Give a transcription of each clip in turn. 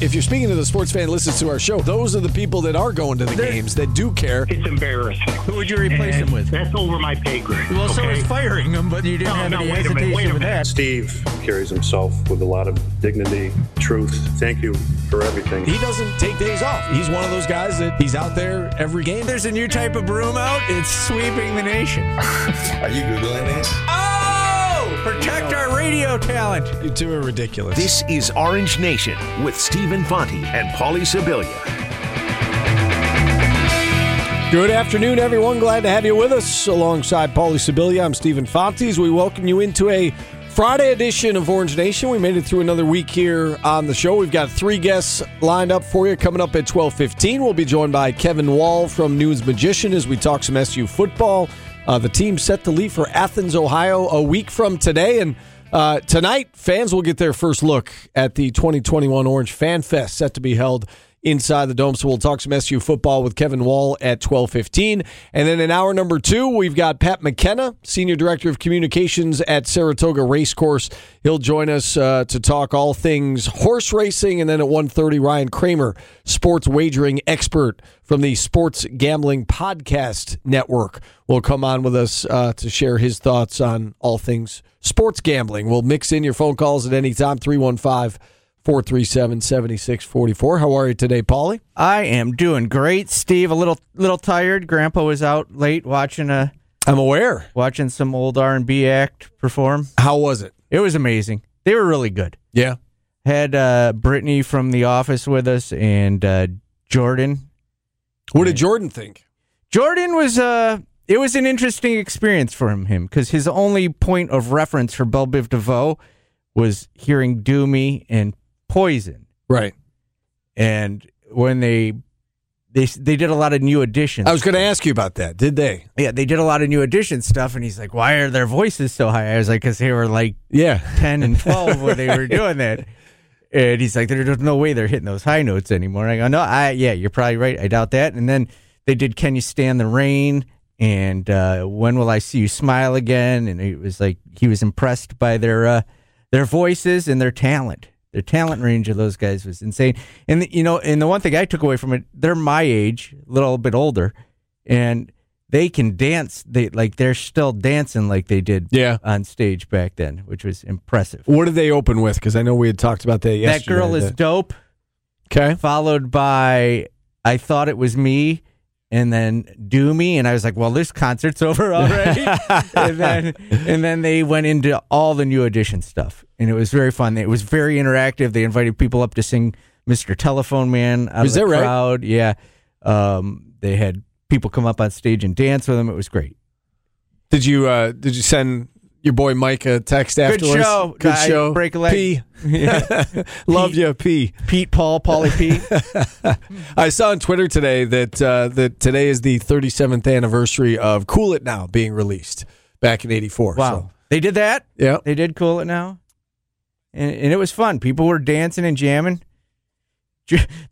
if you're speaking to the sports fan that listens to our show, those are the people that are going to the games that do care. It's embarrassing. Who would you replace And him with? That's over my pay grade. Well, so okay? is firing him, but you didn't No, have no, any wait a minute, hesitation wait a with minute. that. Steve carries himself with a lot of dignity, truth. Thank you for everything. He doesn't take days off. He's one of those guys that he's out there every game. There's a new type of broom out. It's sweeping the nation. Are you Googling this? Oh! Protect our radio talent. You two are ridiculous. This is Orange Nation with Stephen Fonte and Paulie Sibilia. Good afternoon, everyone. Glad to have you with us alongside Paulie Sibilia. I'm Stephen Fontes. We welcome you into a Friday edition of Orange Nation. We made it through another week here on the show. We've got three guests lined up for you. Coming up at 12:15, we'll be joined by Kevin Wall from Nunes Magician as we talk some SU football. Uh, the team set to leave for Athens, Ohio, a week from today, and uh, tonight fans will get their first look at the 2021 Orange Fan Fest set to be held inside the dome. So we'll talk some SU football with Kevin Wall at 12:15. And then in hour number 2, we've got Pat McKenna, Senior Director of Communications at Saratoga Racecourse. He'll join us uh, to talk all things horse racing and then at 1:30 Ryan Kramer, sports wagering expert from the Sports Gambling Podcast Network, will come on with us uh, to share his thoughts on all things sports gambling. We'll mix in your phone calls at any time 315 437 7644. How are you today, Paulie? I am doing great, Steve. A little little tired. Grandpa was out late watching a I'm aware. watching some old R and B act perform. How was it? It was amazing. They were really good. Yeah. Had uh, Brittany from The Office with us and uh, Jordan. What did Jordan think? Jordan was uh it was an interesting experience for him him because his only point of reference for Bell Biv DeVoe was hearing "Do Me" and "Poison," Right. and when they they they did a lot of New Editions. I was going to ask you about that. Did they? yeah, they did a lot of New Edition stuff, and he's like, "Why are their voices so high?" I was like, "Cause they were like Yeah. ten and twelve when they were doing that." And he's like, "There's no way they're hitting those high notes anymore." I go, "No, I yeah, you're probably right. I doubt that." And then they did "Can You Stand the Rain?" and uh, "When Will I See You Smile Again?" And it was like he was impressed by their uh, their voices and their talent. Their talent range of those guys was insane. And the, you know, and the one thing I took away from it, they're my age, a little bit older, and they can dance. They like they're still dancing like they did Yeah. on stage back then, which was impressive. What did they open with? Because I know we had talked about that yesterday. That girl is dope. okay. Followed by I thought it was me, and then do me, and I was like, well, this concert's over already. and then and then they went into all the new edition stuff, and it was very fun. It was very interactive. They invited people up to sing "Mr. Telephone Man" out Is of the that right? crowd. Yeah, um, they had people come up on stage and dance with them. It was great. Did you uh did you send your boy Mike a text afterwards? show. Good I show. break a leg. P. Yeah. Love Pete. you, P. Pete, Paul, Paulie P. I saw on Twitter today that uh, that today is the 37th anniversary of Cool It Now being released back in '84. Wow, So, they did that. yeah. They did cool it now, and, and it was fun. People were dancing and jamming.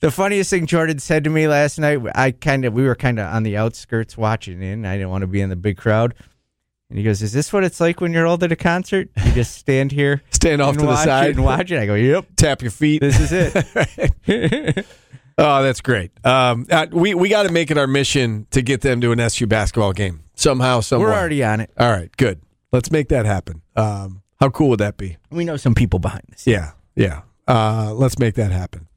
The funniest thing Jordan said to me last night, I kind of we were kind of on the outskirts watching in. I didn't want to be in the big crowd, and he goes, "Is this what it's like when you're old at a concert? You just stand here, Stand off to the side. and watch it." I go, "Yep, Tap your feet. this is it." Oh, that's great. Um, uh, we we got to make it our mission to get them to an SU basketball game somehow, somewhere. we're already on it. All right, good. Let's make that happen. Um, how cool would that be? We know some people behind this. Yeah, yeah. Uh, let's make that happen.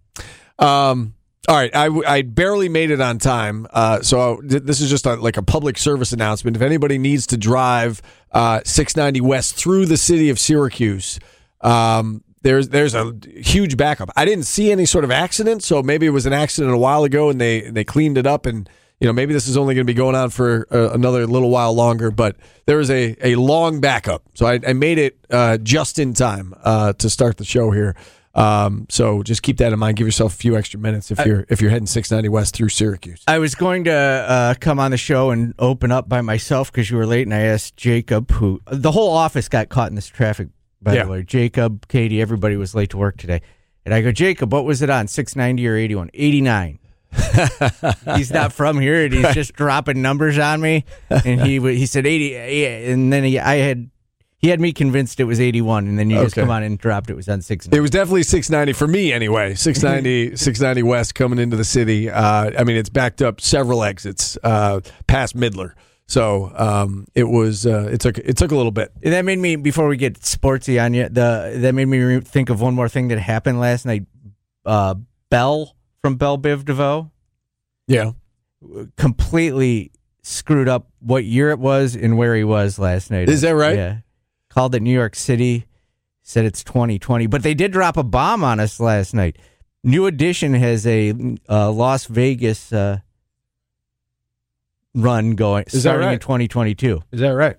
Um, all right, I, I barely made it on time, uh, so th- this is just a, like a public service announcement. If anybody needs to drive uh, 690 West through the city of Syracuse, um, there's there's a huge backup. I didn't see any sort of accident, so maybe it was an accident a while ago, and they they cleaned it up, and you know maybe this is only going to be going on for uh, another little while longer. But there was a a long backup, so I, I made it uh, just in time uh, to start the show here. Um, so just keep that in mind. Give yourself a few extra minutes if you're if you're heading 690 West through Syracuse. I was going to uh, come on the show and open up by myself because you were late, and I asked Jacob, who the whole office got caught in this traffic. By Yeah. the way, Jacob, Katie, everybody was late to work today, and I go, Jacob, what was it on six ninety or eighty one? Eighty nine. he's not from here, and he's just dropping numbers on me. And he he said eighty, and then he, I had He had me convinced it was 81, and then you just Okay. come on and dropped it was on six. It was definitely 690 for me anyway. 690, 690 West coming into the city. Uh, I mean, it's backed up several exits uh, past Midler. So um, it was. Uh, it took. It took a little bit. And that made me before we get sportsy on you. The that made me re- think of one more thing that happened last night. Uh, Bell from Bell Biv DeVoe Yeah. completely screwed up what year it was and where he was last night. Is that right? Yeah. Called it New York City. Said it's 2020, but they did drop a bomb on us last night. New Edition has a uh, Las Vegas uh, run going Is starting in 2022. Is that right?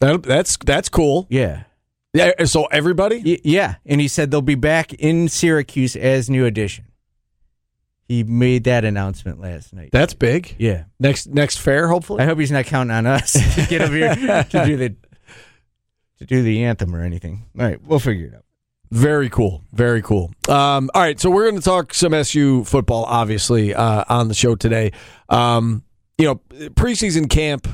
That, that's that's cool. Yeah. Yeah. So everybody. Y- yeah, and he said they'll be back in Syracuse as New Edition. He made that announcement last night. That's big. yeah, Next next fair, hopefully. I hope he's not counting on us to get over here to do the to do the anthem or anything. All right, we'll figure it out. Very cool. Very cool. Um, all right, so we're going to talk some SU football, obviously, uh, on the show today. Um, you know, preseason camp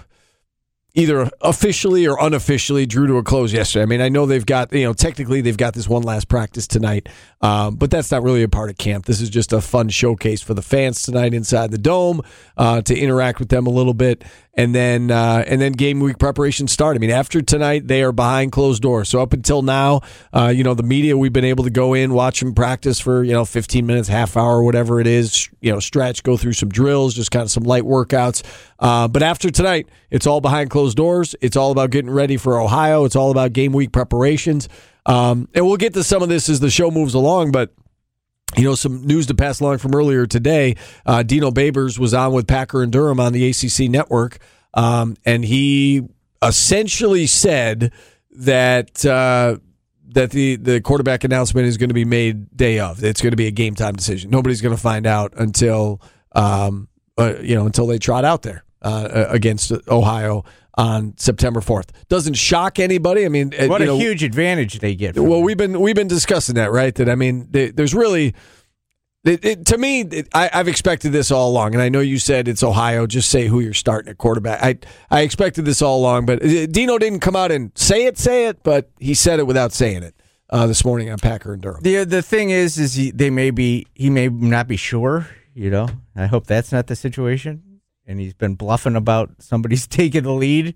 either officially or unofficially drew to a close yesterday. I mean, I know they've got, you know, technically they've got this one last practice tonight, um, but that's not really a part of camp. This is just a fun showcase for the fans tonight inside the dome uh, to interact with them a little bit, and then uh, and then game week preparation start. I mean, after tonight they are behind closed doors. So up until now, uh, you know, the media we've been able to go in, watch them practice for you know 15 minutes, half hour, whatever it is, you know, stretch, go through some drills, just kind of some light workouts. Uh, but after tonight, it's all behind closed doors. It's all about getting ready for Ohio. It's all about game week preparations. Um, and we'll get to some of this as the show moves along, but you know, some news to pass along from earlier today. Uh, Dino Babers was on with Packer and Durham on the ACC network, um, and he essentially said that uh, that the the quarterback announcement is going to be made day of. It's going to be a game time decision. Nobody's going to find out until um, uh, you know until they trot out there uh, against Ohio on September fourth. Doesn't shock anybody. I mean, uh, What a know, huge advantage they get. well, we've been we've been discussing that, right? That I mean, th- there's really. It, it, to me, it, I, I've expected this all along, and I know you said it's Ohio. Just say who you're starting at quarterback. I I expected this all along, but uh, Dino didn't come out and say it, say it, but he said it without saying it uh, this morning on Packer and Durham. the the thing is, is he, they may be he may not be sure. You know, I hope that's not the situation. And he's been bluffing about somebody's taking the lead,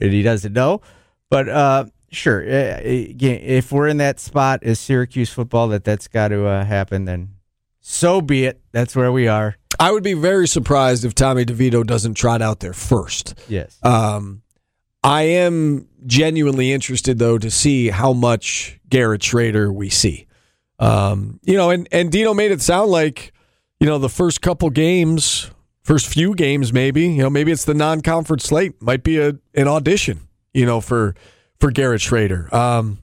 and he doesn't know. But uh, sure, uh, if we're in that spot as Syracuse football that that's got to uh, happen, then so be it. That's where we are. I would be very surprised if Tommy DeVito doesn't trot out there first. Yes. Um, I am genuinely interested though to see how much Garrett Schrader we see. Um, you know, and and Dino made it sound like, you know, the first couple games, first few games, maybe, you know, maybe it's the non-conference slate, might be a an audition, you know, for for Garrett Schrader. Um,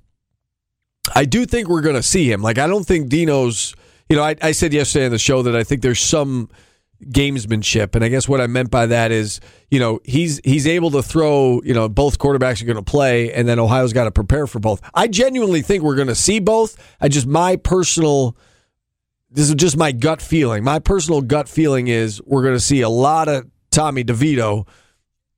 I do think we're going to see him. Like, I don't think Dino's. You know, I, I said yesterday on the show that I think there's some gamesmanship, and I guess what I meant by that is, you know, he's he's able to throw. You know, both quarterbacks are going to play, and then Ohio's got to prepare for both. I genuinely think we're going to see both. I just my personal. This is just my gut feeling. My personal gut feeling is we're going to see a lot of Tommy DeVito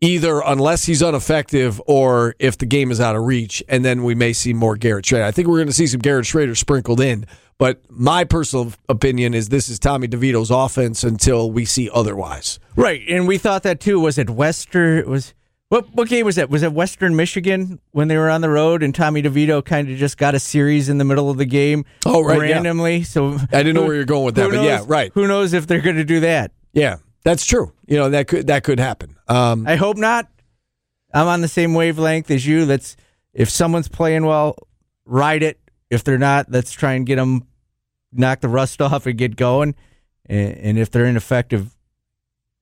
either unless he's ineffective or if the game is out of reach, and then we may see more Garrett Schrader. I think we're going to see some Garrett Schrader sprinkled in, but my personal opinion is this is Tommy DeVito's offense until we see otherwise. Right, and we thought that too. Was it Western? Was what? What game was that? Was it Western Michigan when they were on the road and Tommy DeVito kind of just got a series in the middle of the game? Oh, right, yeah. randomly. So I didn't know where you're going with that, but knows- yeah, right. Who knows if they're going to do that? Yeah, that's true. You know that could that could happen. Um, I hope not. I'm on the same wavelength as you. Let's if someone's playing well, ride it. If they're not, let's try and get them knock the rust off and get going. And, and if they're ineffective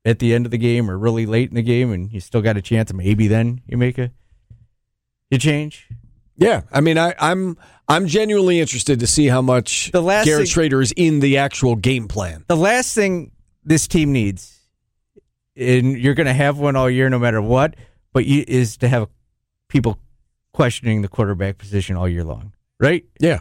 at the end of the game or really late in the game, and you still got a chance, maybe then you make a you change. yeah, I mean, I, I'm I'm genuinely interested to see how much The last Garrett thing- Schrader is in the actual game plan. The last thing this team needs, and you're going to have one all year no matter what, but you, is to have people questioning the quarterback position all year long, right? Yeah,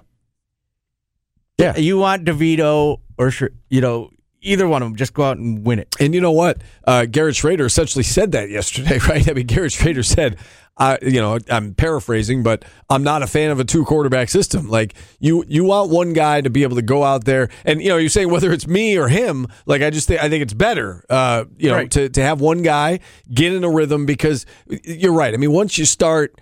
Yeah. You want DeVito or you know either one of them. Just go out and win it. And you know what? Uh, Garrett Schrader essentially said that yesterday, right? I mean, Garrett Schrader said, uh, you know, I'm paraphrasing, but I'm not a fan of a two quarterback system. Like you, you want one guy to be able to go out there, and you know, you're saying whether it's me or him. Like I just think I think it's better, uh, you know, Right. to to have one guy get in a rhythm because you're right. I mean, once you start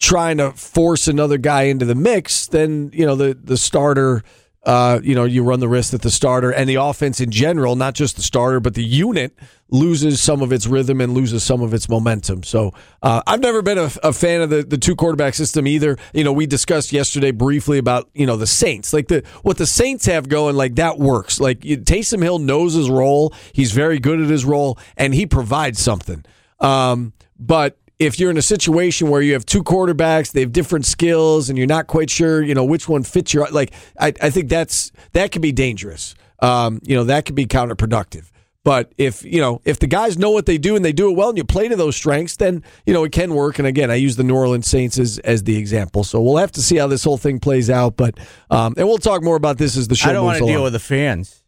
trying to force another guy into the mix, then you know the the starter. Uh, you know, you run the risk that the starter and the offense in general, not just the starter, but the unit loses some of its rhythm and loses some of its momentum. So uh, I've never been a, a fan of the, the two quarterback system either. You know, we discussed yesterday briefly about you know the Saints, like the what the Saints have going, like that works. Like Taysom Hill knows his role, he's very good at his role, and he provides something. Um, but if you're in a situation where you have two quarterbacks, they have different skills, and you're not quite sure, you know, which one fits your like, I, I think that's that could be dangerous. Um, you know, that could be counterproductive. But if you know if the guys know what they do and they do it well, and you play to those strengths, then you know it can work. And again, I use the New Orleans Saints as, as the example. So we'll have to see how this whole thing plays out. But um, and we'll talk more about this as the show. I don't want to deal with the fans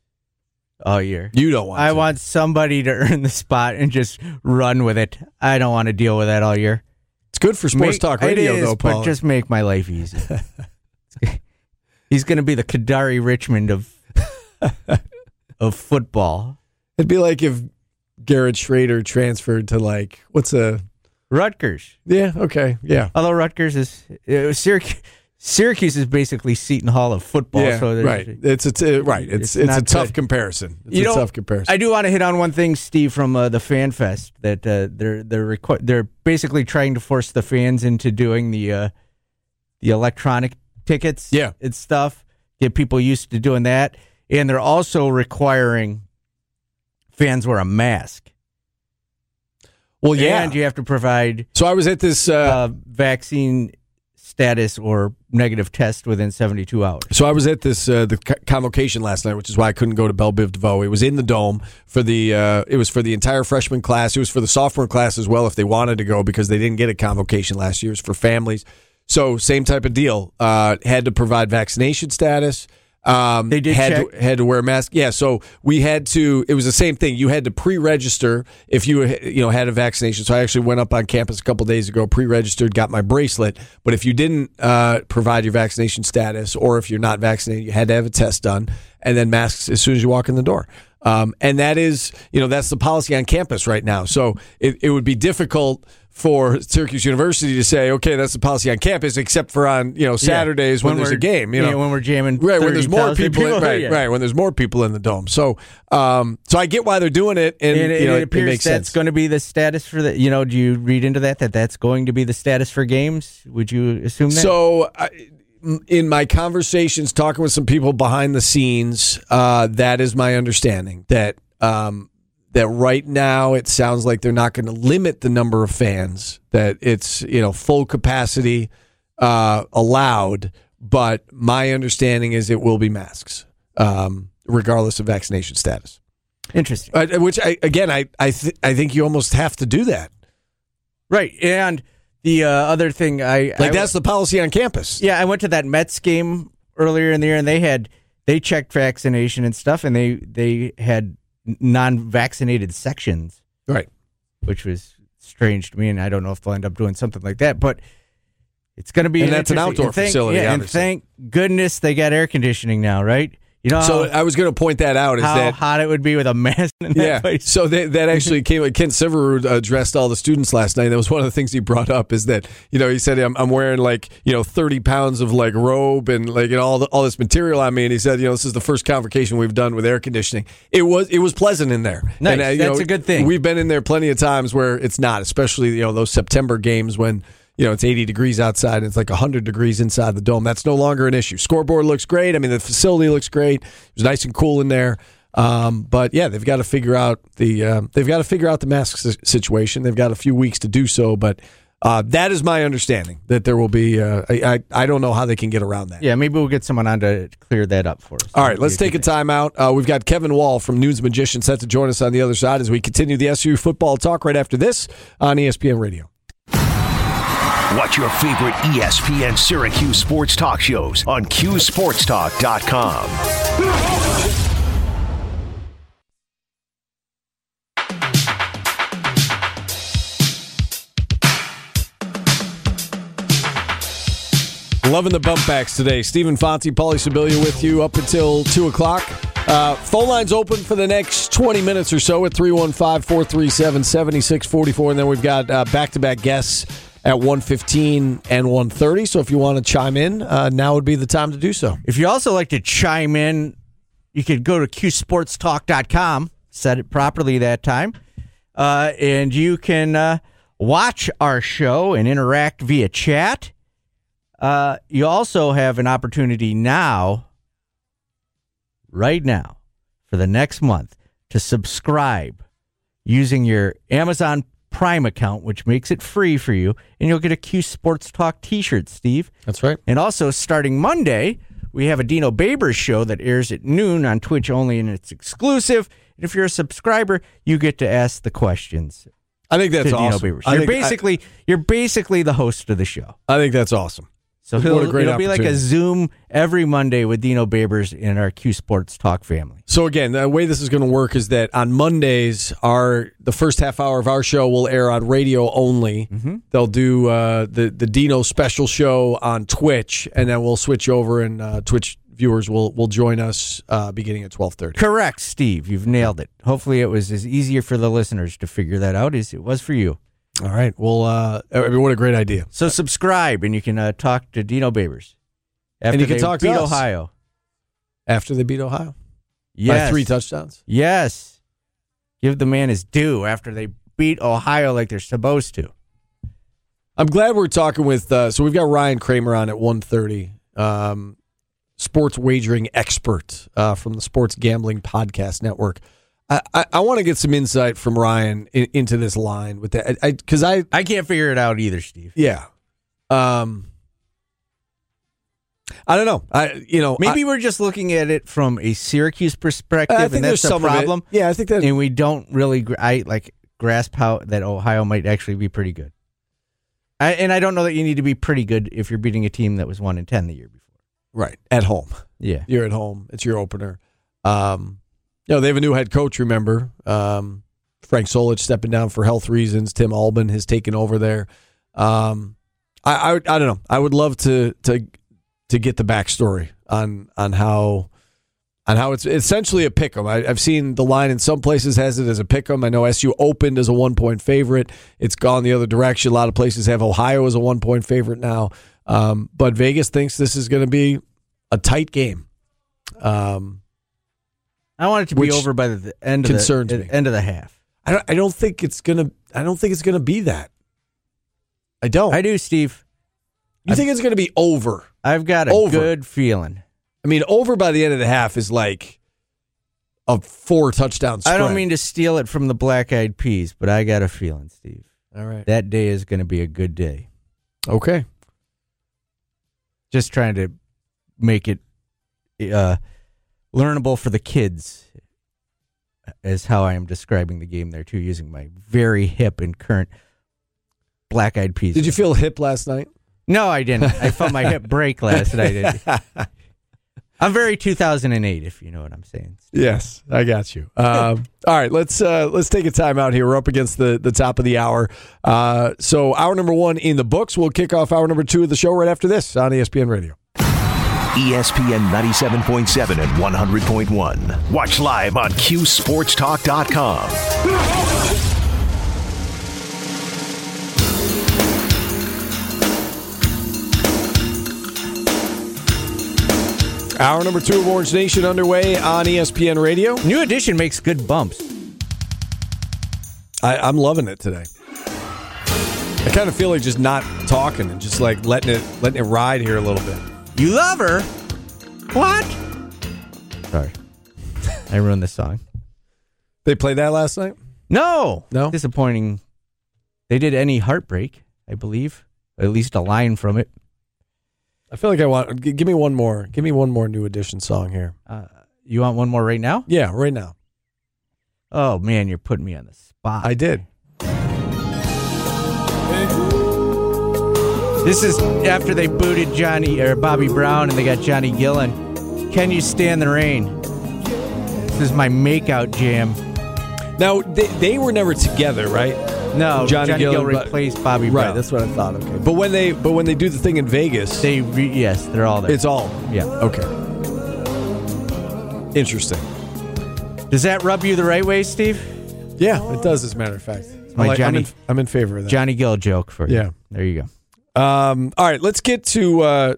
all year. You don't want. I to. want somebody to earn the spot and just run with it. I don't want to deal with that all year. It's good for sports Make- talk radio, is, though, Paul. but just make my life easy. He's going to be the Kadari Richmond of of football. It'd be like if Garrett Schrader transferred to like what's a Rutgers. yeah okay yeah Although Rutgers is uh, Syracuse, Syracuse is basically Seton Hall of football. yeah so right it's it's uh, right it's It's it's, a tough good. comparison it's You a tough comparison I do want to hit on one thing, Steve, from uh, the Fan Fest that uh, they're they're requ- they're basically trying to force the fans into doing the uh, the electronic tickets, Yeah. and stuff. Get people used to doing that, and they're also requiring fans wear a mask. well yeah and you have to provide so I was at this uh, uh, vaccine status or negative test within seventy two hours. So I was at this uh, the convocation last night, which is why I couldn't go to Bell Biv DeVoe. It was in the dome for the uh, it was for the entire freshman class. It was for the sophomore class as well if they wanted to go because they didn't get a convocation last year. It was for families. So same type of deal. Uh, had to provide vaccination status. Um, They did had check? to, had to wear a mask. Yeah, so we had to. It was the same thing. You had to pre-register if you you know had a vaccination. So I actually went up on campus a couple days ago, pre-registered, got my bracelet. But if you didn't uh, provide your vaccination status, or if you're not vaccinated, you had to have a test done, and then masks as soon as you walk in the door. Um, and that is, you know, that's the policy on campus right now. So it, it would be difficult for Syracuse University to say, okay, that's the policy on campus, except for on you know Saturdays when, there's a game. You know, yeah, when we're jamming, right when there's more 30,000 people, in, right yeah. right when there's more people in the dome so um so i get why they're doing it and, And, you know, it, it, appears makes that's sense going to be the status for the. You know, do you read into that that that's going to be the status for games? Would you assume that? so I, in my conversations talking with some people behind the scenes uh that is my understanding that um that right now it sounds like they're not going to limit the number of fans that it's you know full capacity uh allowed but my understanding is it will be masks um regardless of vaccination status interesting, Uh, which I again I I th- I think you almost have to do that. right? And the uh, other thing, I Like I- that's the policy on campus. yeah. I went to that Mets game earlier in the year, and they had they checked vaccination and stuff, and they they had non-vaccinated sections, Right. which was strange to me, and I don't know if they'll end up doing something like that, but. It's going to be And that's an outdoor facility, Yeah, and thank goodness they got air conditioning now, right? You know So how, I was going to point that out is how that hot it would be with a mask yeah. place. So that, that actually came. Kent Syverud addressed all the students last night. That was one of the things he brought up is that you know he said I'm, I'm wearing like you know 30 pounds of like robe and like you know all the, all this material on me, and he said you know this is the first convocation we've done with air conditioning. It was it was pleasant in there. Nice. And, uh, That's know, a good thing. We've been in there plenty of times where it's not, especially you know those September games when. You know, it's 80 degrees outside and it's like 100 degrees inside the dome. That's no longer an issue. Scoreboard looks great. I mean, the facility looks great. It was nice and cool in there. Um, but yeah, they've got to figure out the uh, they've got to figure out the mask situation. They've got a few weeks to do so, but uh, that is my understanding that there will be. Uh, I, I I don't know how they can get around that. Yeah, maybe we'll get someone on to clear that up for us. All right, let's take a timeout. Uh, we've got Kevin Wall from Nunes Magician set to join us on the other side as we continue the SU football talk right after this on ESPN Radio. Watch your favorite ESPN Syracuse sports talk shows on QSportsTalk.com. Loving the bump backs today. Stephen Fonte, Pauly Sibilia with you up until 2 o'clock. Uh, phone lines open for the next 20 minutes or so at 315 437 7644. And then we've got back to back guests at 115 and 130. So if you want to chime in, uh, now would be the time to do so. If you also like to chime in, you could go to qsportstalk.com, set it properly that time, uh, and you can uh, watch our show and interact via chat. Uh, you also have an opportunity now, right now, for the next month to subscribe using your Amazon Prime account, which makes it free for you, and you'll get a Q Sports Talk t shirt, Steve. That's right. And also, starting Monday, we have a Dino Babers show that airs at noon on Twitch only, and it's exclusive. And if you're a subscriber, you get to ask the questions. I think that's awesome. Dino Babers. I You're think- I- basically you're basically the host of the show. I think that's awesome. So What he'll, a great it'll be like a. Zoom every Monday with Dino Babers in our Q Sports Talk family. So again, the way this is going to work is that on Mondays, our the first half hour of our show will air on radio only. They'll do uh, the the Dino special show on Twitch, and then we'll switch over, and uh, Twitch viewers will will join us uh, beginning at twelve thirty. Correct, Steve. You've nailed it. Hopefully, it was as easier for the listeners to figure that out as it was for you. All right. Well, uh, I mean, what a great idea. So subscribe, and you can uh, talk to Dino Babers. After And you can they talk to beat us. Ohio. After they beat Ohio Yes. by three touchdowns. Yes. Give the man his due after they beat Ohio like they're supposed to. I'm glad we're talking with. Uh, so we've got Ryan Kramer on at 1.30, um, sports wagering expert uh, from the Sports Gambling Podcast Network. I, I, I want to get some insight from Ryan in, into this line with that because I, I can't figure it out either, Steve. yeah, um, I don't know. I you know Maybe we're just looking at it from a Syracuse perspective, I, I think and there's that's the some of it. problem. Yeah, I think that And we don't really, I like grasp how that Ohio might actually be pretty good. I, and I don't know that you need to be pretty good if you're beating a team that was one in ten the year before. right at home. Yeah, You're at home. It's your opener. Um, know, they have a new head coach, remember? Um, Frank Solich stepping down for health reasons. Tim Albin has taken over there. Um, I, I, I don't know. I would love to to to get the backstory on on how on how it's essentially a pick 'em. I, I've seen the line in some places has it as a pick 'em. I know SU opened as a one point favorite. It's gone the other direction. A lot of places have Ohio as a one point favorite now. Um, but Vegas thinks this is going to be a tight game. Um, I want it to be Which over by the, end of concerns the me. end of the half. I don't, I don't think it's gonna. I don't think it's gonna be that. I don't. I do, Steve. you think it's gonna be over? I've got a Over. good feeling. I mean, over by the end of the half is like a four touchdown. Spread. I don't mean to steal it from the Black Eyed Peas, but I got a feeling, Steve. All right. That day is going to be a good day. Okay. Just trying to make it uh, learnable for the kids, is how I am describing the game there too, using my very hip and current Black Eyed Peas. Did you feel hip last night? No, I didn't. I felt my hip break last night. I'm very 2008, if you know what I'm saying. Yes, I got you. Um, all right, let's uh, let's take a time out here. We're up against the the top of the hour. Uh, so hour number one in the books. We'll kick off hour number two of the show right after this on ESPN Radio. ESPN 97.7 and 100.1. Watch live on QSportsTalk.com. Hour number two of Orange Nation underway on ESPN Radio. New edition makes good bumps. I, I'm loving it today. I kind of feel like just not talking and just like letting it letting it ride here a little bit. You love her? What? Sorry, I ruined this song. They played that last night. No, No? disappointing. They did any heartbreak, I believe, at least a line from it. I feel like I want. g- Give me one more. Give me one more new edition song here. Uh, you want one more right now? Yeah, right now. Oh man, you're putting me on the spot. I did. This is after they booted Johnny or Bobby Brown and they got Johnny Gillen. Can you stand the rain? This is my makeout jam. Now they, they were never together, right? No, Johnny, Johnny Gill, Gill replaced Bobby Right, Brown. that's what I thought. Okay, but when they but when they do the thing in Vegas, They re- yes, they're all there. it's all yeah. okay. Interesting. Does that rub you the right way, Steve? Yeah, it does. As a matter of fact, my like- I'm, Johnny- in, I'm in favor of that. Johnny Gill joke for you. Yeah. There you go. Um, all right, let's get to uh,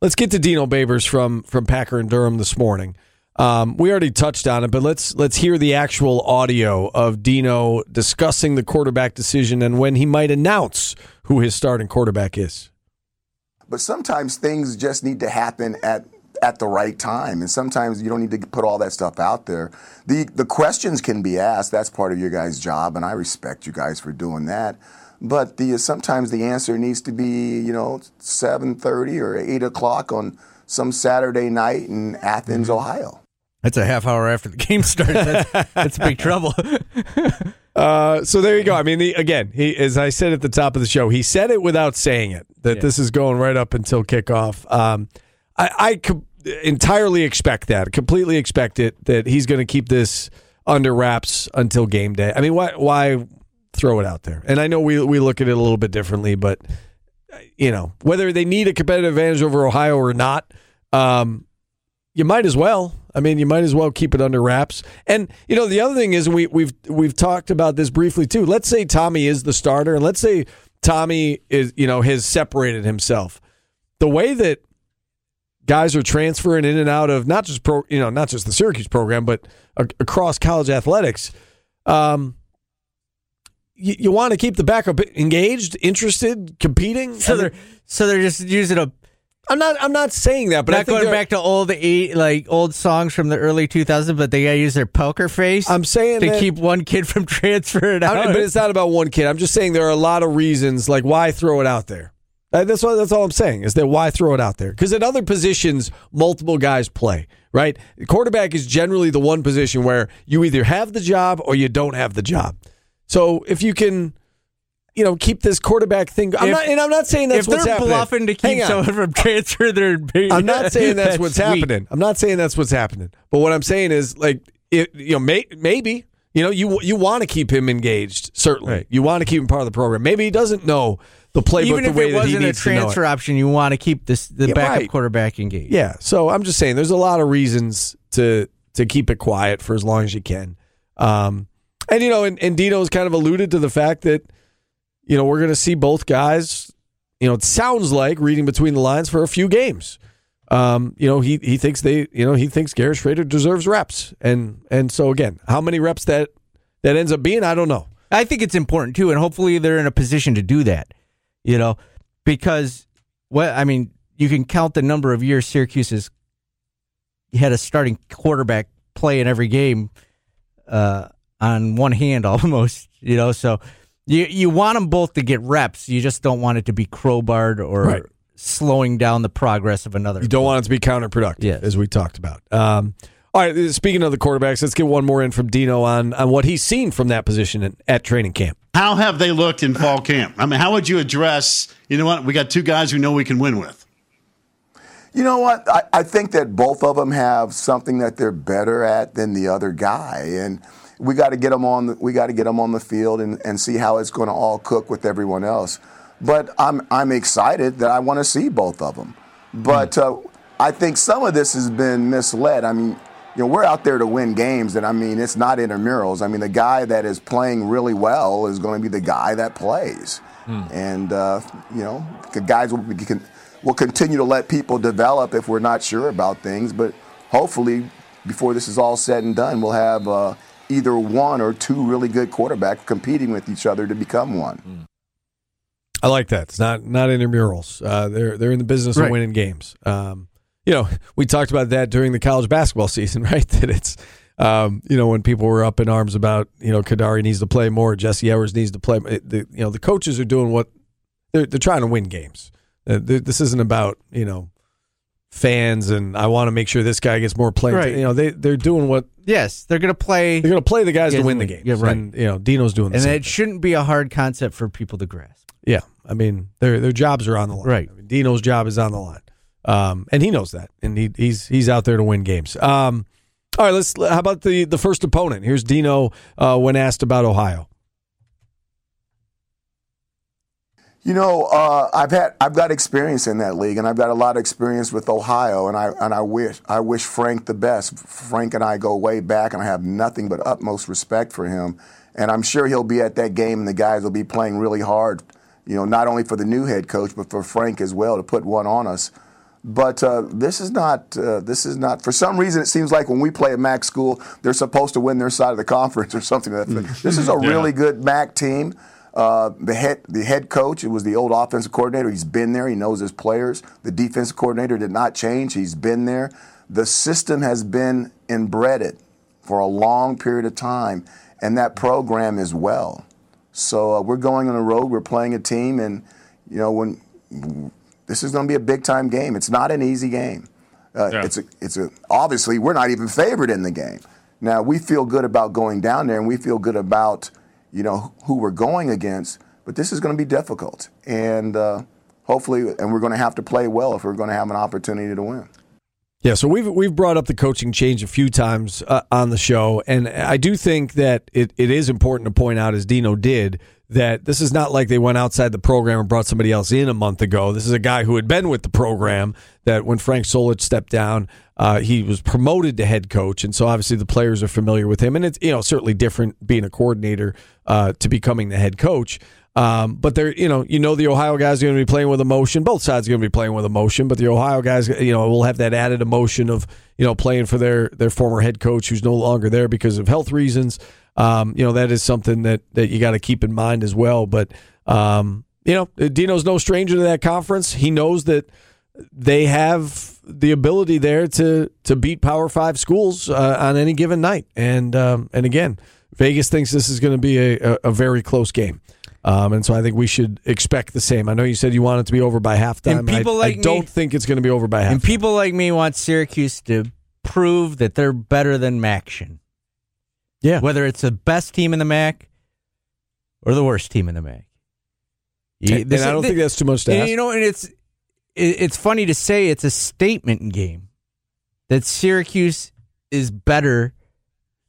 let's get to Dino Babers from from Packer and Durham this morning. Um, we already touched on it, but let's let's hear the actual audio of Dino discussing the quarterback decision and when he might announce who his starting quarterback is. But sometimes things just need to happen at at the right time, and sometimes you don't need to put all that stuff out there. the The questions can be asked. That's part of your guys' job, and I respect you guys for doing that. But the sometimes the answer needs to be, you know, seven thirty or eight o'clock on some Saturday night in Athens, Ohio. That's a half hour after the game starts. That's, that's big trouble. Uh, so there you go. I mean, the, again, he as I said at the top of the show, he said it without saying it that Yeah. this is going right up until kickoff. Um, I, I co- entirely expect that, completely expect it that he's going to keep this under wraps until game day. I mean, why why throw it out there? And I know we we look at it a little bit differently, but you know whether they need a competitive advantage over Ohio or not. Um, you might as well. I mean, you might as well keep it under wraps. And you know, the other thing is we we've we've talked about this briefly too. Let's say Tommy is the starter, and let's say Tommy is you know has separated himself. The way that guys are transferring in and out of not just pro, you know, not just the Syracuse program, but across college athletics. Um, you, you want to keep the backup engaged, interested, competing. so I they're so they're just using a I'm not. I'm not saying that, but I not think going back to old eight like old songs from the early 2000s, but they gotta use their poker face. I'm saying to that- keep one kid from transferring I- out. but it's not about one kid. I'm just saying there are a lot of reasons. Like, why throw it out there? Uh, That's what. That's all I'm saying is that why throw it out there? Because at other positions, multiple guys play. Right, quarterback is generally the one position where you either have the job or you don't have the job. So if you can, you know, keep this quarterback thing. I'm If- not, and I'm not saying that's if they're happening. bluffing to keep someone from transfer their I'm not saying that's, what's sweet. happening. I'm not saying that's what's happening. But what I'm saying is, like, it, you know, may, maybe you know, you you want to keep him engaged. Certainly, Right. you want to keep him part of the program. Maybe he doesn't know the playbook Even the if way it that he wasn't a needs to know it. transfer option, you want to keep this the Yeah, backup right. quarterback engaged. Yeah. So I'm just saying, there's a lot of reasons to to keep it quiet for as long as you can. Um, and you know, and, and Dino's kind of alluded to the fact that you know we're going to see both guys. You know, it sounds like reading between the lines for a few games. Um, you know, he he thinks they, you know, he thinks Garrett Schrader deserves reps, and and so again, how many reps that that ends up being, I don't know. I think it's important too, and hopefully they're in a position to do that. You know, because what I mean, you can count the number of years Syracuse has had a starting quarterback play in every game uh, on one hand, almost. You know, so you you want them both to get reps. You just don't want it to be crowbarred or Right. slowing down the progress of another. You don't want it to be counterproductive, Yes. as we talked about. Um, all right, speaking of the quarterbacks, let's get one more in from Dino on on what he's seen from that position in, at training camp. How have they looked in fall camp? I mean, how would you address, you know what, we got two guys we know we can win with? You know what? I, I think that both of them have something that they're better at than the other guy, and we got to get them on. The, we got to get them on the field and, and see how it's going to all cook with everyone else. But I'm I'm excited that I want to see both of them. But uh, I think some of this has been misled. I mean, you know, we're out there to win games, and I mean, it's not intramurals. I mean, the guy that is playing really well is going to be the guy that plays, and uh, you know, the guys will, we can, will continue to let people develop if we're not sure about things. But hopefully, before this is all said and done, we'll have uh, either one or two really good quarterbacks competing with each other to become one. I like that. It's not not intramurals. Uh, they're they're in the business Right. of winning games. Um, you know, we talked about that during the college basketball season, right? That it's um, you know when people were up in arms about you know Kadari needs to play more, Jesse Edwards needs to play. it- The, you know the coaches are doing what they're they're trying to win games. Uh, this isn't about you know fans and I want to make sure this guy gets more playing. Right. You know they they're doing what yes, they're going to play, they're going to play the guys Yeah, to win the game. yeah, right. And you know Dino's doing the and it shouldn't be a hard concept for people to grasp. Yeah, I mean their their jobs are on the line. Right. I mean, Dino's job is on the line, um, and he knows that, and he, he's he's out there to win games. Um, all right, let's. How about the the first opponent? Here's Dino uh, when asked about Ohio. You know, uh, I've had I've got experience in that league, and I've got a lot of experience with Ohio, and I and I wish I wish Frank the best. Frank and I go way back, and I have nothing but utmost respect for him. And I'm sure he'll be at that game, and the guys will be playing really hard. You know, not only for the new head coach, but for Frank as well to put one on us. But uh, this is not. Uh, this is not. For some reason, it seems like when we play at MAC school, they're supposed to win their side of the conference or something. Like that. This is a really good MAC team. Uh, the head the head coach, it was the old offensive coordinator. He's been there. He knows his players. The defensive coordinator did not change. He's been there. The system has been inbred for a long period of time, and that program as well. So uh, we're going on the road. We're playing a team, and you know when this is going to be a big time game. It's not an easy game. Uh, Yeah. It's a it's a obviously we're not even favored in the game. Now we feel good about going down there, and we feel good about you know who we're going against. But this is going to be difficult, and uh, hopefully, and we're going to have to play well if we're going to have an opportunity to win. Yeah, so we've we've brought up the coaching change a few times uh, on the show, and I do think that it, it is important to point out, as Dino did, that this is not like they went outside the program and brought somebody else in a month ago. This is a guy who had been with the program. That when Frank Solich stepped down, uh, he was promoted to head coach, and so obviously the players are familiar with him, and it's you know certainly different being a coordinator uh, to becoming the head coach. Um, but they're, you know, you know, the Ohio guys are going to be playing with emotion. Both sides are going to be playing with emotion, but the Ohio guys, you know, will have that added emotion of, you know, playing for their their former head coach who's no longer there because of health reasons. Um, you know, that is something that that you got to keep in mind as well. But um, you know, Dino's no stranger to that conference. He knows that they have the ability there to to beat Power Five schools uh, on any given night. And um, and again, Vegas thinks this is going to be a, a, a very close game. Um, and so I think we should expect the same. I know you said you want it to be over by halftime. And people I, like I me- don't think it's going to be over by halftime. And people like me want Syracuse to prove that they're better than MACtion. Yeah. Whether it's the best team in the MAC or the worst team in the MAC. You- And I don't think that's too much to and, ask. You know, and it's it, it's funny to say it's a statement game that Syracuse is better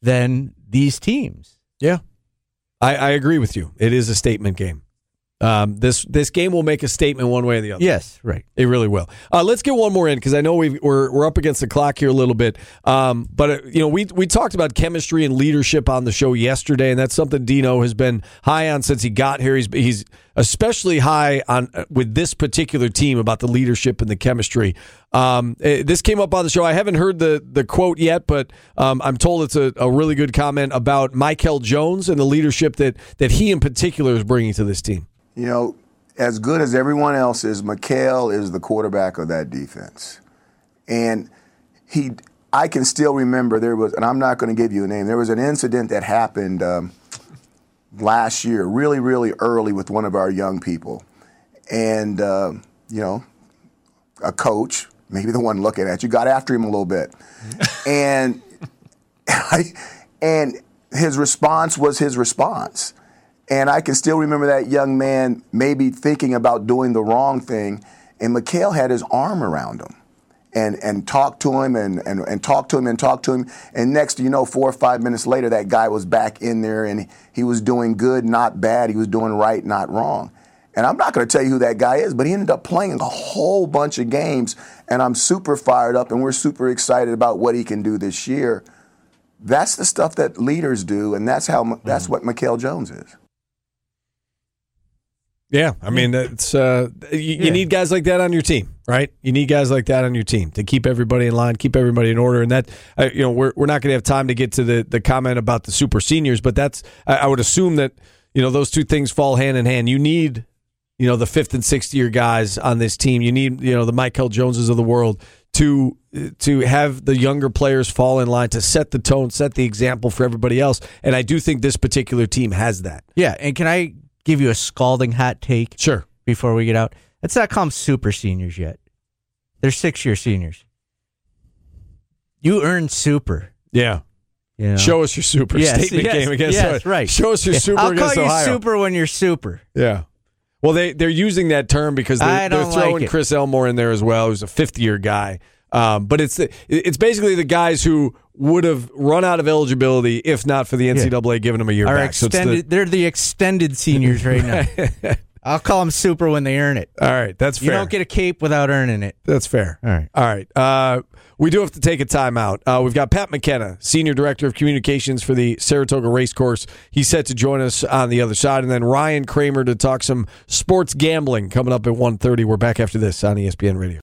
than these teams. Yeah, I, I agree with you. It is a statement game. Um, this this game will make a statement one way or the other. Yes, right. It really will. Uh, let's get one more in because I know we've, we're we're up against the clock here a little bit. Um, but uh, you know we we talked about chemistry and leadership on the show yesterday, and that's something Dino has been high on since he got here. He's he's especially high on uh, with this particular team about the leadership and the chemistry. Um, eh, this came up on the show. I haven't heard the the quote yet, but um, I'm told it's a, a really good comment about Michael Jones and the leadership that that he in particular is bringing to this team. You know, as good as everyone else is, Mikel is the quarterback of that defense. And he, I can still remember there was, and I'm not going to give you a name, there was an incident that happened um, last year, really, really early with one of our young people. And, uh, you know, a coach, maybe the one looking at you, got after him a little bit. and, and his response was his response. And I can still remember that young man maybe thinking about doing the wrong thing, and Mikel had his arm around him and, and talked to him and, and, and talked to him and talked to him. And next, you know, four or five minutes later, that guy was back in there and he was doing good, not bad. He was doing right, not wrong. And I'm not going to tell you who that guy is, but he ended up playing a whole bunch of games, and I'm super fired up, and we're super excited about what he can do this year. That's the stuff that leaders do, and that's how that's mm-hmm. what Mikel Jones is. Yeah, I mean, it's uh, you, you Yeah. need guys like that on your team, right? You need guys like that on your team to keep everybody in line, keep everybody in order, and that uh, you know we're we're not going to have time to get to the the comment about the super seniors, but that's I, I would assume that you know those two things fall hand in hand. You need you know the fifth and sixth year guys on this team. You need you know the Michael Joneses of the world to to have the younger players fall in line to set the tone, set the example for everybody else. And I do think this particular team has that. Yeah, and can I give you a scalding hot take? Sure. Before we get out, let's not call them super seniors yet. They're six year seniors. You earned super. Yeah. You know? Show us your super Yes, statement yes, game against yes, Ohio. right. Show us your super I'll call you Ohio. super when you're super. Yeah. Well, they they're using that term because I they, they're throwing like. Chris Elmore in there as well, who's a fifth year guy. Um, but it's the, it's basically the guys who would have run out of eligibility if not for the NCAA giving them a year Our back. So the- they're the extended seniors right now. I'll call them super when they earn it. All right, that's You fair. don't get a cape without earning it. That's fair. All right. All right. Uh, we do have to take a timeout. Uh, we've got Pat McKenna, Senior Director of Communications for the Saratoga Racecourse. He's set to join us on the other side. And then Ryan Kramer to talk some sports gambling coming up at 1.30. We're back after this on ESPN Radio.